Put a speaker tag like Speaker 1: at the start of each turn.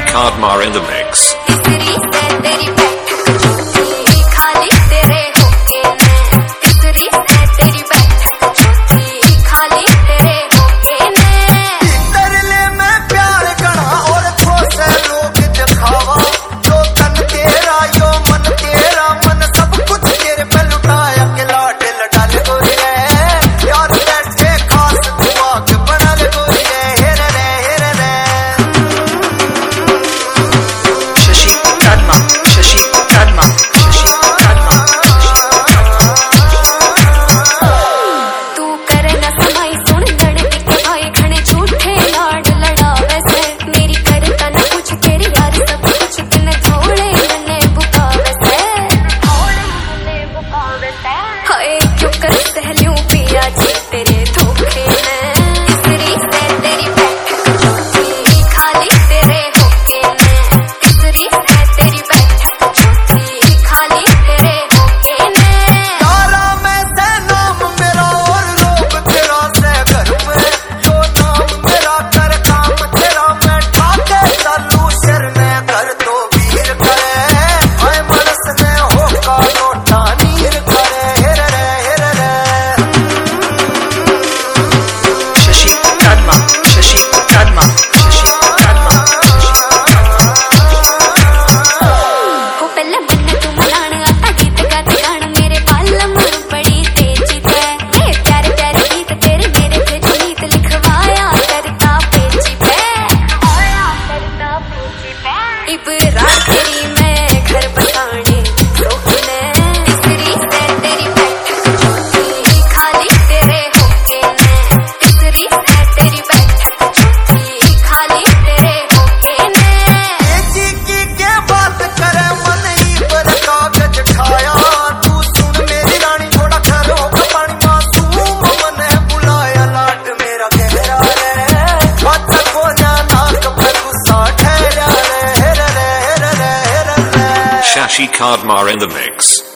Speaker 1: Kardmar in the mix.
Speaker 2: இப்ப ராத்திரி
Speaker 1: Richie in the mix.